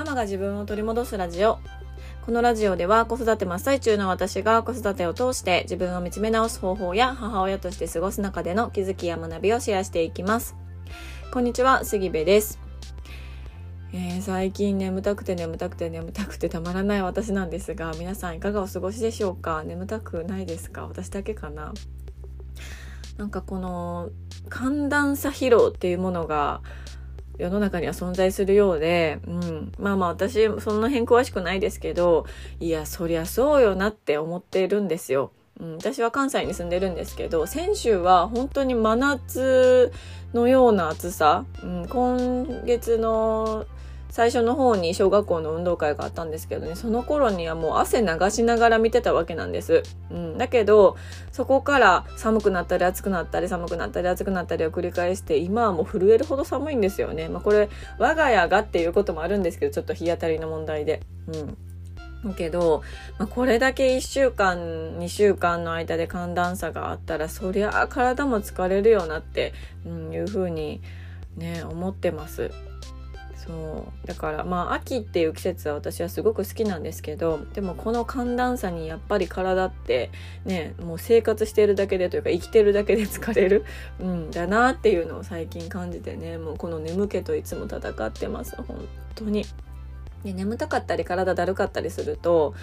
ママが自分を取り戻すラジオ。このラジオでは子育て真っ最中の私が子育てを通して自分を見つめ直す方法や母親として過ごす中での気づきや学びをシェアしていきます。こんにちは杉部です。えー、最近眠たくて眠たくて眠たくてたまらない私なんですが皆さんいかがお過ごしでしょうか？眠たくないですか？私だけかな？なんかこの寒暖差疲労っていうものが世の中には存在するようで、うん、まあまあ私その辺詳しくないですけどいやそりゃそうよなって思ってるんですよ。うん、私は関西に住んでるんですけど先週は本当に真夏のような暑さ、うん、今月の最初の方に小学校の運動会があったんですけどねその頃にはもう汗流しながら見てたわけなんです、うん、だけどそこから寒くなったり暑くなったり寒くなったり暑くなったりを繰り返して今はもう震えるほど寒いんですよね、まあ、これ我が家がっていうこともあるんですけどちょっと日当たりの問題で。うん。だけど、まあ、これだけ1週間2週間の間で寒暖差があったらそりゃあ体も疲れるよなって、いうふうにね思ってます。そうだからまあ秋っていう季節は私はすごく好きなんですけどでもこの寒暖差にやっぱり体ってねもう生活してるだけでというか生きてるだけで疲れる、うん、だなっていうのを最近感じてねもうこの眠気といつも戦ってます本当に。で眠たかったり体だるかったりすると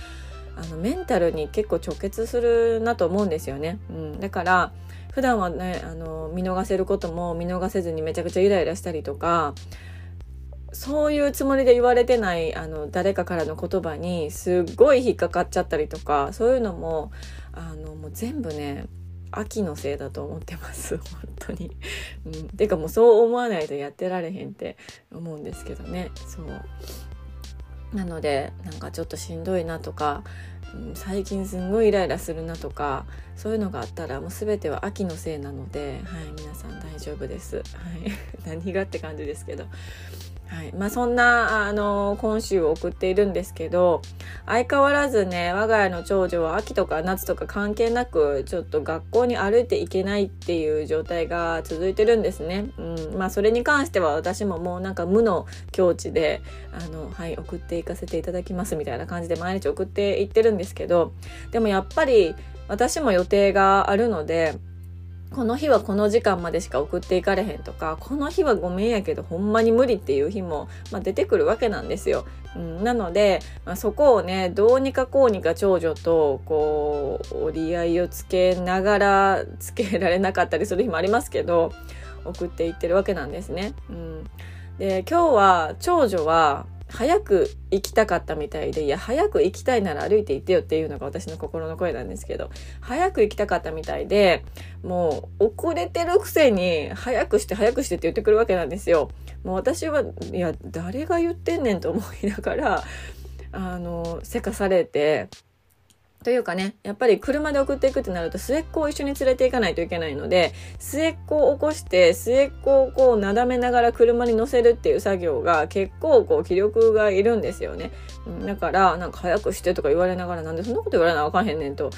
あのメンタルに結構直結するなと思うんですよね。うん、だから普段はねあの見逃せることも見逃せずにめちゃくちゃイライラしたりとかそういうつもりで言われてないあの誰かからの言葉にすっごい引っかかっちゃったりとかそういうのもあのもう全部ね秋のせいだと思ってます。本当に。うん、てかもうそう思わないとやってられへんって思うんですけどね。そう。なのでなんかちょっとしんどいなとかうん最近すんごいイライラするなとかそういうのがあったらもう全ては秋のせいなので、はい、皆さん大丈夫です。はい、何がって感じですけど。はいまあ、そんなあの今週を送っているんですけど相変わらずね我が家の長女は秋とか夏とか関係なくちょっと学校に歩いていけないっていう状態が続いてるんですね。うんまあ、それに関しては私ももうなんか無の境地であの、はい、送っていかせていただきますみたいな感じで毎日送っていってるんですけどでもやっぱり私も予定があるのでこの日はこの時間までしか送っていかれへんとかこの日はごめんやけどほんまに無理っていう日も、まあ、出てくるわけなんですよ。うん、なので、まあ、そこをねどうにかこうにか長女とこう折り合いをつけながらつけられなかったりする日もありますけど送っていってるわけなんですね。うん、で今日は長女は早く行きたかったみたいで、いや、早く行きたいなら歩いて行ってよっていうのが私の心の声なんですけど、早く行きたかったみたいで、もう遅れてるくせに、早くして早くしてって言ってくるわけなんですよ。もう私は、いや、誰が言ってんねんと思いながら、あの、せかされて、というかね、やっぱり車で送っていくってなると末っ子を一緒に連れて行かないといけないので、末っ子を起こして末っ子をこうなだめながら車に乗せるっていう作業が結構こう気力がいるんですよね。だからなんか早くしてとか言われながらなんでそんなこと言われなあかんへんねんと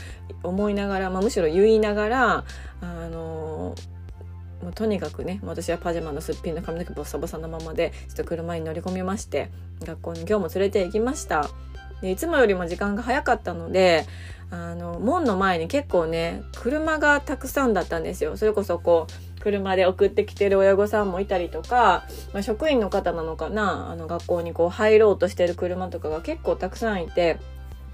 思いながら、まあ、むしろ言いながら、あのー、もうとにかくね私はパジャマのすっぴんの髪の毛ボサボサのままでちょっと車に乗り込みまして学校に今日も連れて行きました。でいつもよりも時間が早かったのであの門の前に結構ね車がたくさんだったんですよ。それこそこう車で送ってきてる親御さんもいたりとか、まあ、職員の方なのかなあの学校にこう入ろうとしてる車とかが結構たくさんいて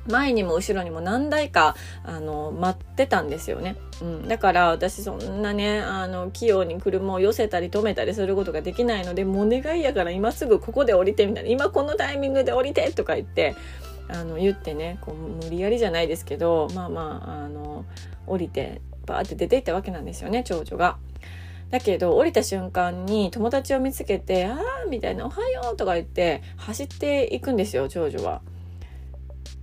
前にも後ろにも何台かあの待ってたんですよね、うん、だから私そんなねあの器用に車を寄せたり止めたりすることができないのでもう願いやから今すぐここで降りてみたいな今このタイミングで降りてとか言ってあの言ってねこう無理やりじゃないですけどまあまああの降りてバーって出ていったわけなんですよね長女が。だけど降りた瞬間に友達を見つけて「ああ」みたいな「おはよう」とか言って走っていくんですよ長女は。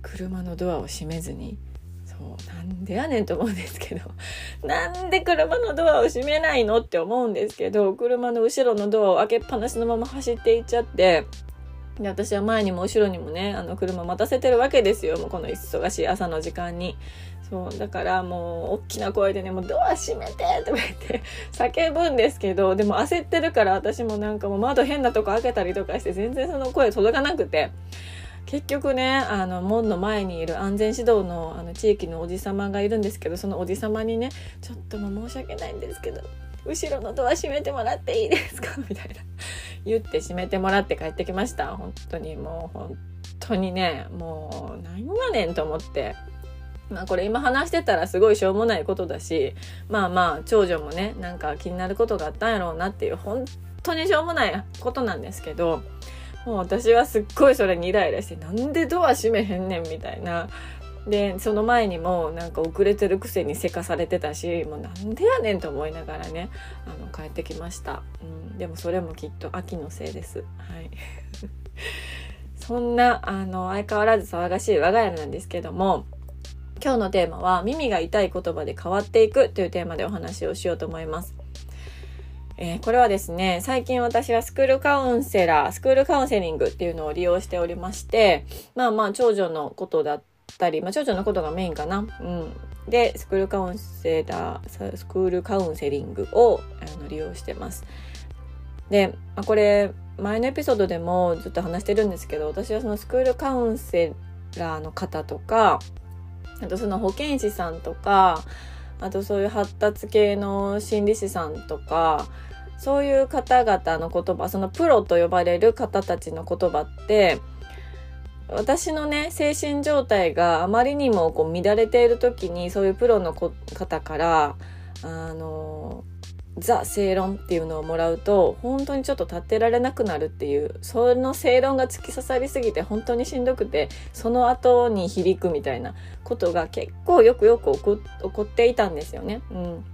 車のドアを閉めずに。そうなんでやねんと思うんですけどなんで車のドアを閉めないのって思うんですけど車の後ろのドアを開けっぱなしのまま走っていっちゃってで私は前にも後ろにもねあの車待たせてるわけですよもうこの忙しい朝の時間にそうだからもう大きな声でね「もうドア閉めて!」とか言って叫ぶんですけどでも焦ってるから私もなんかもう窓変なとこ開けたりとかして全然その声届かなくて結局ねあの門の前にいる安全指導のあの地域のおじ様がいるんですけどそのおじ様にね「ちょっとも申し訳ないんですけど後ろのドア閉めてもらっていいですか? 」みたいな言って閉めてもらって帰ってきました本当にもう本当にねもう何やねんと思って。まあこれ今話してたらすごいしょうもないことだしまあまあ長女もねなんか気になることがあったんやろうなっていう本当にしょうもないことなんですけどもう私はすっごいそれにイライラしてなんでドア閉めへんねんみたいなでその前にもなんか遅れてるくせにせかされてたしもうなんでやねんと思いながらねあの帰ってきました、うん、でもそれもきっと秋のせいです。はい。そんなあの相変わらず騒がしい我が家なんですけども今日のテーマは耳が痛い言葉で変わっていくというテーマでお話をしようと思います。えー、これはですね、最近私はスクールカウンセラー、スクールカウンセリングっていうのを利用しておりまして、まあまあ長女のことだったり、まあ長女のことがメインかな。うん。で、スクールカウンセラー、スクールカウンセリングをあの利用してます。で、まあ、これ、前のエピソードでもずっと話してるんですけど、私はそのスクールカウンセラーの方とか、あとその保健師さんとか、あとそういう発達系の心理師さんとかそういう方々の言葉そのプロと呼ばれる方たちの言葉って私のね精神状態があまりにもこう乱れている時にそういうプロの方からあのザ正論っていうのをもらうと本当にちょっと立ってられなくなるっていうその正論が突き刺さりすぎて本当にしんどくてその後に響くみたいなことが結構よくよく起こっていたんですよね。うん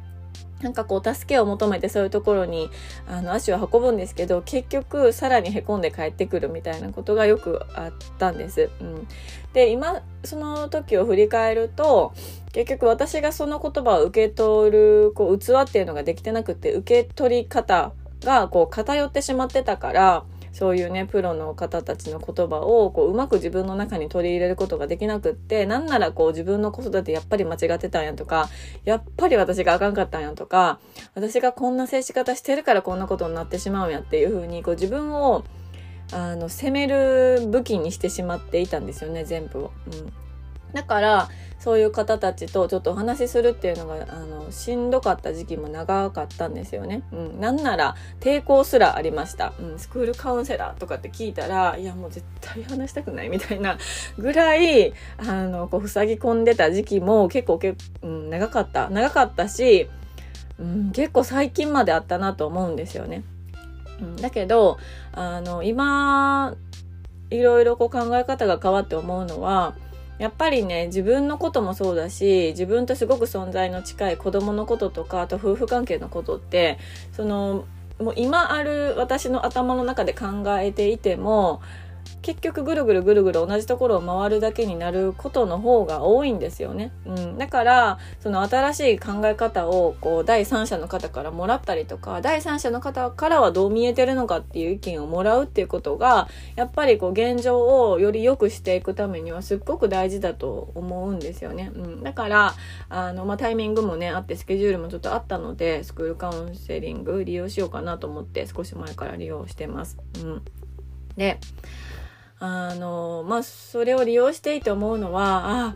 なんかこう助けを求めてそういうところにあの足を運ぶんですけど結局さらにへこんで帰ってくるみたいなことがよくあったんです。うん、で今その時を振り返ると結局私がその言葉を受け取るこう器っていうのができてなくて受け取り方がこう偏ってしまってたからそういうねプロの方たちの言葉をこううまく自分の中に取り入れることができなくってなんならこう自分の子育てやっぱり間違ってたんやとかやっぱり私があかんかったんやとか私がこんな接し方してるからこんなことになってしまうんやっていうふうにこう自分をあの責める武器にしてしまっていたんですよね全部を。うんだからそういう方たちとちょっとお話しするっていうのがあのしんどかった時期も長かったんですよね。うん、なんなら抵抗すらありました、うん。スクールカウンセラーとかって聞いたらいやもう絶対話したくないみたいなぐらいあのこう塞ぎ込んでた時期も結構け、うん、長かった長かったし、うん、結構最近まであったなと思うんですよね。うん、だけどあの今いろいろこう考え方が変わって思うのはやっぱりね自分のこともそうだし自分とすごく存在の近い子供のこととかあと夫婦関係のことってそのもう今ある私の頭の中で考えていても結局ぐるぐるぐるぐる同じところを回るだけになることの方が多いんですよね。うん、だからその新しい考え方をこう第三者の方からもらったりとか第三者の方からはどう見えてるのかっていう意見をもらうっていうことがやっぱりこう現状をより良くしていくためにはすっごく大事だと思うんですよね。うん、だからあの、まあ、タイミングもねあってスケジュールもちょっとあったのでスクールカウンセリング利用しようかなと思って少し前から利用してます。うん、であのまあそれを利用していいと思うのはあ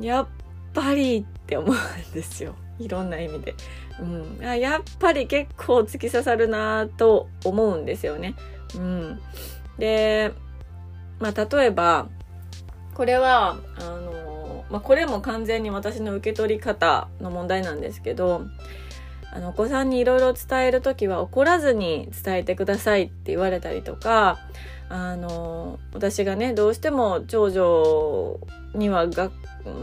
やっぱりって思うんですよ。いろんな意味で、うん、あやっぱり結構突き刺さるなと思うんですよね、うん、でまあ例えばこれはあの、まあ、これも完全に私の受け取り方の問題なんですけどあのお子さんにいろいろ伝える時は怒らずに伝えてくださいって言われたりとかあの私がねどうしても長女にはが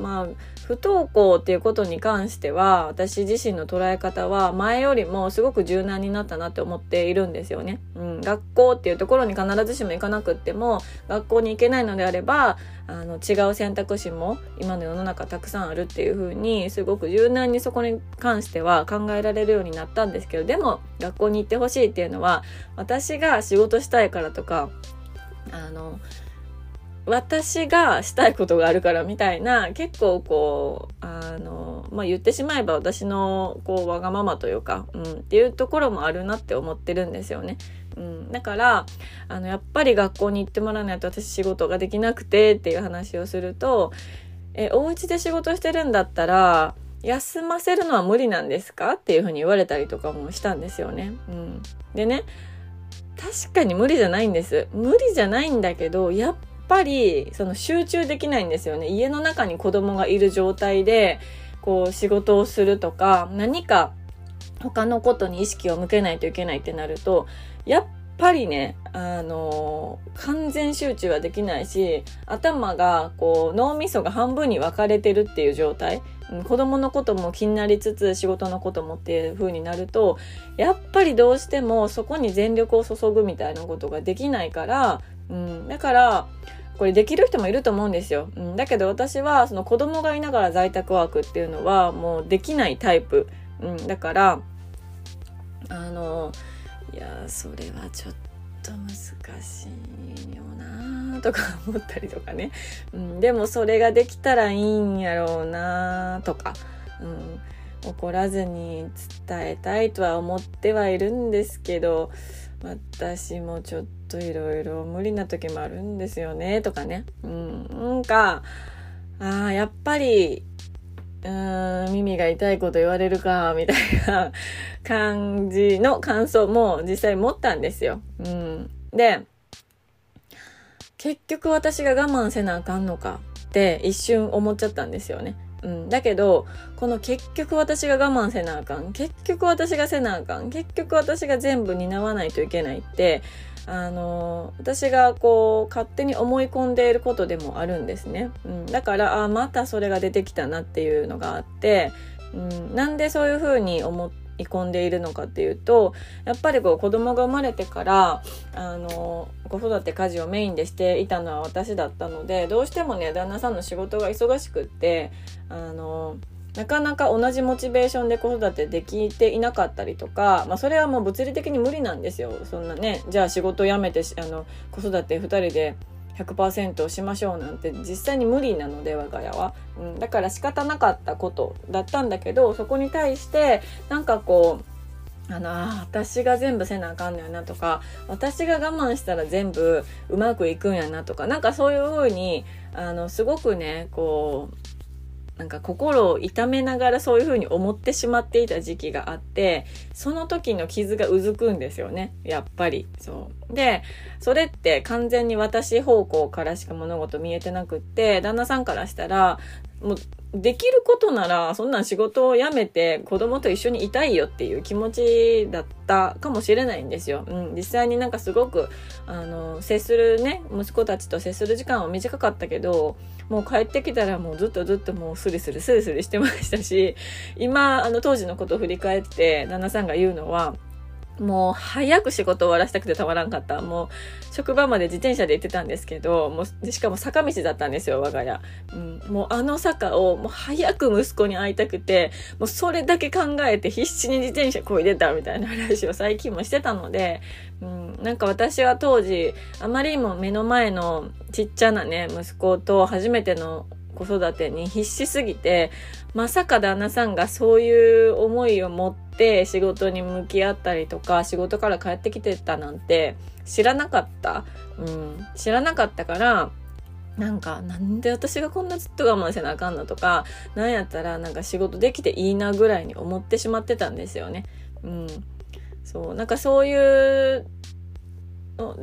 まあ不登校っていうことに関しては私自身の捉え方は前よりもすごく柔軟になったなって思っているんですよね。うん、学校っていうところに必ずしも行かなくっても学校に行けないのであればあの違う選択肢も今の世の中たくさんあるっていう風にすごく柔軟にそこに関しては考えられるようになったんですけどでも学校に行ってほしいっていうのは私が仕事したいからとかあの私がしたいことがあるからみたいな結構こうあのまあ言ってしまえば私のこうわがままというか、うん、っていうところもあるなって思ってるんですよね。うん、だからあのやっぱり学校に行ってもらわないと私仕事ができなくてっていう話をするとえお家で仕事してるんだったら休ませるのは無理なんですかっていうふうに言われたりとかもしたんですよね。うん、でね確かに無理じゃないんです。無理じゃないんだけどやっぱりその集中できないんですよね。家の中に子供がいる状態でこう仕事をするとか何か他のことに意識を向けないといけないってなるとやっぱりね、あのー、完全集中はできないし、頭が、こう、脳みそが半分に分かれてるっていう状態。子供のことも気になりつつ、仕事のこともっていう風になると、やっぱりどうしてもそこに全力を注ぐみたいなことができないから、うん、だから、これできる人もいると思うんですよ。うん、だけど私は、その子供がいながら在宅ワークっていうのはもうできないタイプ。うん、だから、あのいやそれはちょっと難しいよなとか思ったりとかね、うん、でもそれができたらいいんやろうなとか、うん、怒らずに伝えたいとは思ってはいるんですけど私もちょっといろいろ無理な時もあるんですよねとかね、うん、なんかああやっぱりうん耳が痛いこと言われるか、みたいな感じの感想も実際持ったんですよ。うん。で、結局私が我慢せなあかんのかって一瞬思っちゃったんですよね。うん、だけどこの結局私が我慢せなあかん結局私がせなあかん結局私が全部担わないといけないってあの私がこう勝手に思い込んでいることでもあるんですね、うん、だからあまたそれが出てきたなっていうのがあって、うん、なんでそういうふうに思い込んでいるのかっていうとやっぱりこう子供が生まれてからあの子育て家事をメインでしていたのは私だったのでどうしてもね旦那さんの仕事が忙しくってあのなかなか同じモチベーションで子育てできていなかったりとか、まあ、それはもう物理的に無理なんですよ。そんなねじゃあ仕事辞めてあの子育て2人で100%しましょうなんて実際に無理なので我が家は、うん、だから仕方なかったことだったんだけどそこに対してなんかこうあのあ私が全部せなあかんのやなとか私が我慢したら全部うまくいくんやなとかなんかそういう風にあにすごくねこうなんか心を痛めながらそういうふうに思ってしまっていた時期があってその時の傷がうずくんですよね。やっぱり。そう。でそれって完全に私方向からしか物事見えてなくって旦那さんからしたらもうできることならそんなん仕事を辞めて子供と一緒にいたいよっていう気持ちだったかもしれないんですよ。うん、実際になんかすごくあの接するね息子たちと接する時間は短かったけどもう帰ってきたらもうずっとずっともうスリスリスリスリしてましたし今あの当時のことを振り返って旦那さんが言うのはもう早く仕事終わらせたくてたまらんかった。もう職場まで自転車で行ってたんですけど、もうしかも坂道だったんですよ、我が家。うん、もうあの坂をもう早く息子に会いたくて、もうそれだけ考えて必死に自転車こいでたみたいな話を最近もしてたので、うん、なんか私は当時、あまりにも目の前のちっちゃなね、息子と初めての子育てに必死すぎてまさか旦那さんがそういう思いを持って仕事に向き合ったりとか仕事から帰ってきてたなんて知らなかった、うん、知らなかったからなんかなんで私がこんなずっと我慢せなあかんのとかなんやったらなんか仕事できていいなぐらいに思ってしまってたんですよね。うん、そう。なんかそういう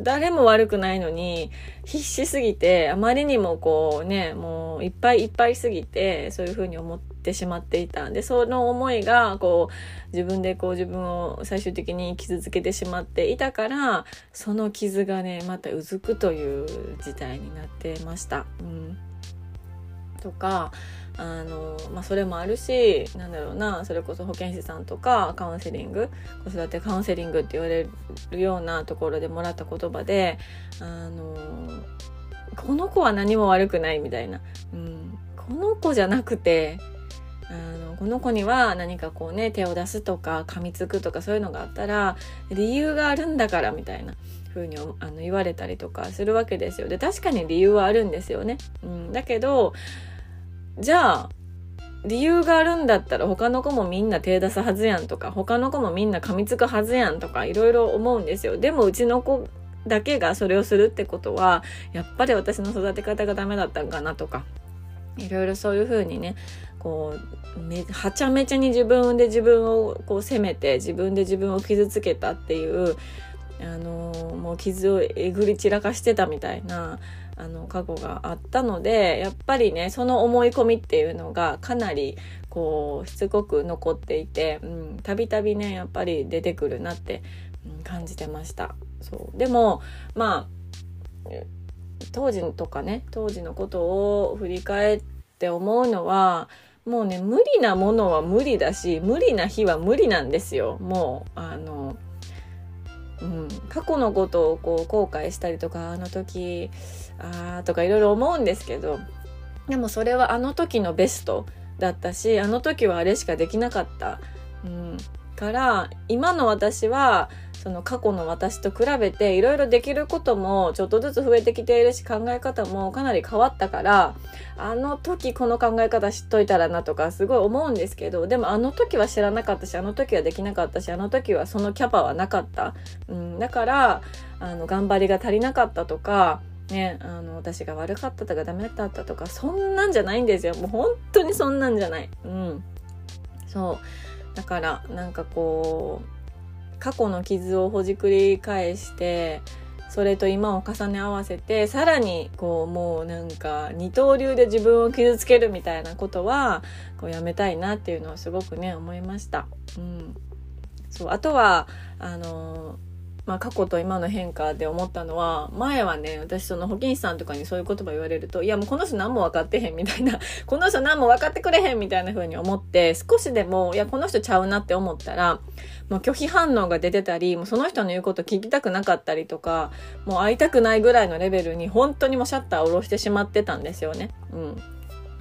誰も悪くないのに必死すぎてあまりにもこうねもういっぱいいっぱいすぎてそういうふうに思っててしまっていたでその思いがこう自分でこう自分を最終的に傷つけてしまっていたからその傷がねまたうずくという事態になってました。うん、とかあの、まあ、それもあるしなんだろうなそれこそ保健師さんとかカウンセリング子育てカウンセリングって言われるようなところでもらった言葉であのこの子は何も悪くないみたいな、うん、この子じゃなくてあのこの子には何かこうね手を出すとか噛みつくとかそういうのがあったら理由があるんだからみたいな風にあの言われたりとかするわけですよ。で確かに理由はあるんですよね。うん、だけどじゃあ理由があるんだったら他の子もみんな手出すはずやんとか他の子もみんな噛みつくはずやんとかいろいろ思うんですよ。でもうちの子だけがそれをするってことはやっぱり私の育て方がダメだったんかなとかいろいろそういう風にねこうめはちゃめちゃに自分で自分をこう責めて自分で自分を傷つけたっていうあのもう傷をえぐり散らかしてたみたいなあの過去があったのでやっぱりねその思い込みっていうのがかなりこうしつこく残っていてたびたびねやっぱり出てくるなって、うん、感じてました。そう。でもまあ当時とかね当時のことを振り返って思うのはもうね無理なものは無理だし無理な日は無理なんですよ。もうあのうん、過去のことをこう後悔したりとかあの時あーとかいろいろ思うんですけどでもそれはあの時のベストだったしあの時はあれしかできなかった、うん、から今の私はその過去の私と比べていろいろできることもちょっとずつ増えてきているし考え方もかなり変わったからあの時この考え方知っといたらなとかすごい思うんですけどでもあの時は知らなかったしあの時はできなかったしあの時はそのキャパはなかった、うん、だからあの頑張りが足りなかったとかね、あの私が悪かったとかダメだったとかそんなんじゃないんですよ。もう本当にそんなんじゃない。うん。そう。だからなんかこう過去の傷をほじくり返してそれと今を重ね合わせてさらにこうもうなんか二刀流で自分を傷つけるみたいなことはこうやめたいなっていうのはすごくね思いました。うん、そうあとはあのまあ、過去と今の変化で思ったのは前はね私その保健師さんとかにそういう言葉言われるといやもうこの人何も分かってへんみたいな この人何も分かってくれへんみたいな風に思って少しでもいやこの人ちゃうなって思ったらもう拒否反応が出てたりもうその人の言うこと聞きたくなかったりとかもう会いたくないぐらいのレベルに本当にもうシャッターを下ろしてしまってたんですよね。うん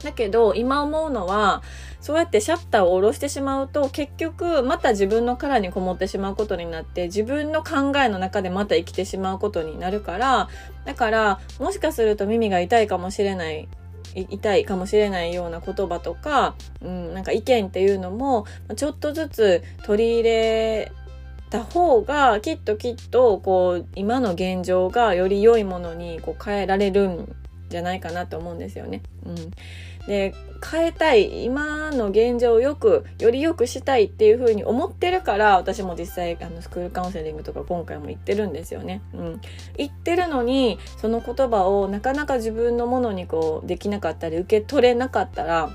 だけど今思うのはそうやってシャッターを下ろしてしまうと結局また自分の殻にこもってしまうことになって自分の考えの中でまた生きてしまうことになるからだからもしかすると耳が痛いかもしれない痛いかもしれないような言葉とか、うん、なんか意見っていうのもちょっとずつ取り入れた方がきっときっとこう今の現状がより良いものにこう変えられるんじゃないかなと思うんですよね。うん、で変えたい今の現状をよくより良くしたいっていう風に思ってるから私も実際あのスクールカウンセリングとか今回も言ってるんですよね。うん、言ってるのにその言葉をなかなか自分のものにこうできなかったり受け取れなかったら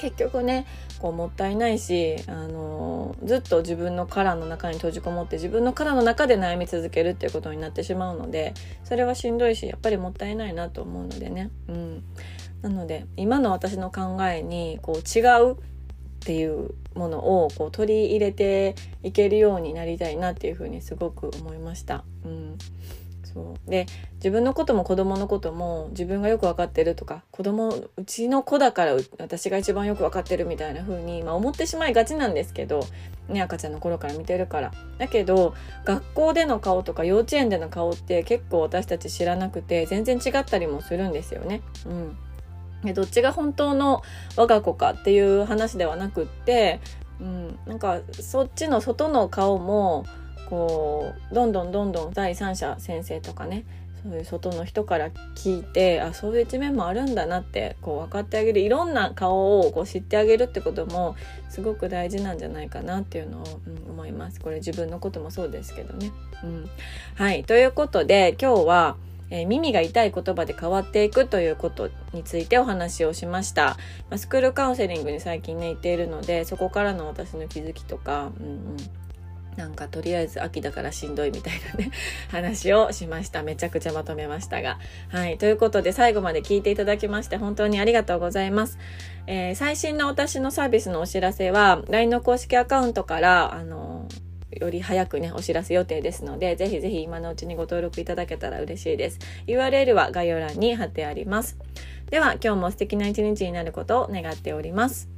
結局ねこうもったいないし、あのずっと自分の殻の中に閉じこもって自分の殻の中で悩み続けるっていうことになってしまうのでそれはしんどいしやっぱりもったいないなと思うのでね。うんなので今の私の考えにこう違うっていうものをこう取り入れていけるようになりたいなっていうふうにすごく思いました。うんそうで自分のことも子供のことも自分がよく分かってるとか子供うちの子だから私が一番よく分かってるみたいな風にまあ、思ってしまいがちなんですけど、ね、赤ちゃんの頃から見てるからだけど学校での顔とか幼稚園での顔って結構私たち知らなくて全然違ったりもするんですよね。うんどっちが本当の我が子かっていう話ではなくって、うん、なんかそっちの外の顔もこうどんどんどんどん第三者先生とかねそういう外の人から聞いてあそういう一面もあるんだなってこう分かってあげるいろんな顔をこう知ってあげるってこともすごく大事なんじゃないかなっていうのを、うん、思います。これ自分のこともそうですけどね。うん、はいということで今日はえー、耳が痛い言葉で変わっていくということについてお話をしました。まあ、スクールカウンセリングに最近ね行っているのでそこからの私の気づきとか、うんうん、なんかとりあえず秋だからしんどいみたいなね 話をしました。めちゃくちゃまとめましたが。はい。ということで最後まで聞いていただきまして本当にありがとうございます、えー、最新の私のサービスのお知らせは LINE の公式アカウントからあのーより早くね、お知らせ予定ですので、ぜひぜひ今のうちにご登録いただけたら嬉しいです。URL は概要欄に貼ってあります。では、今日も素敵な一日になることを願っております。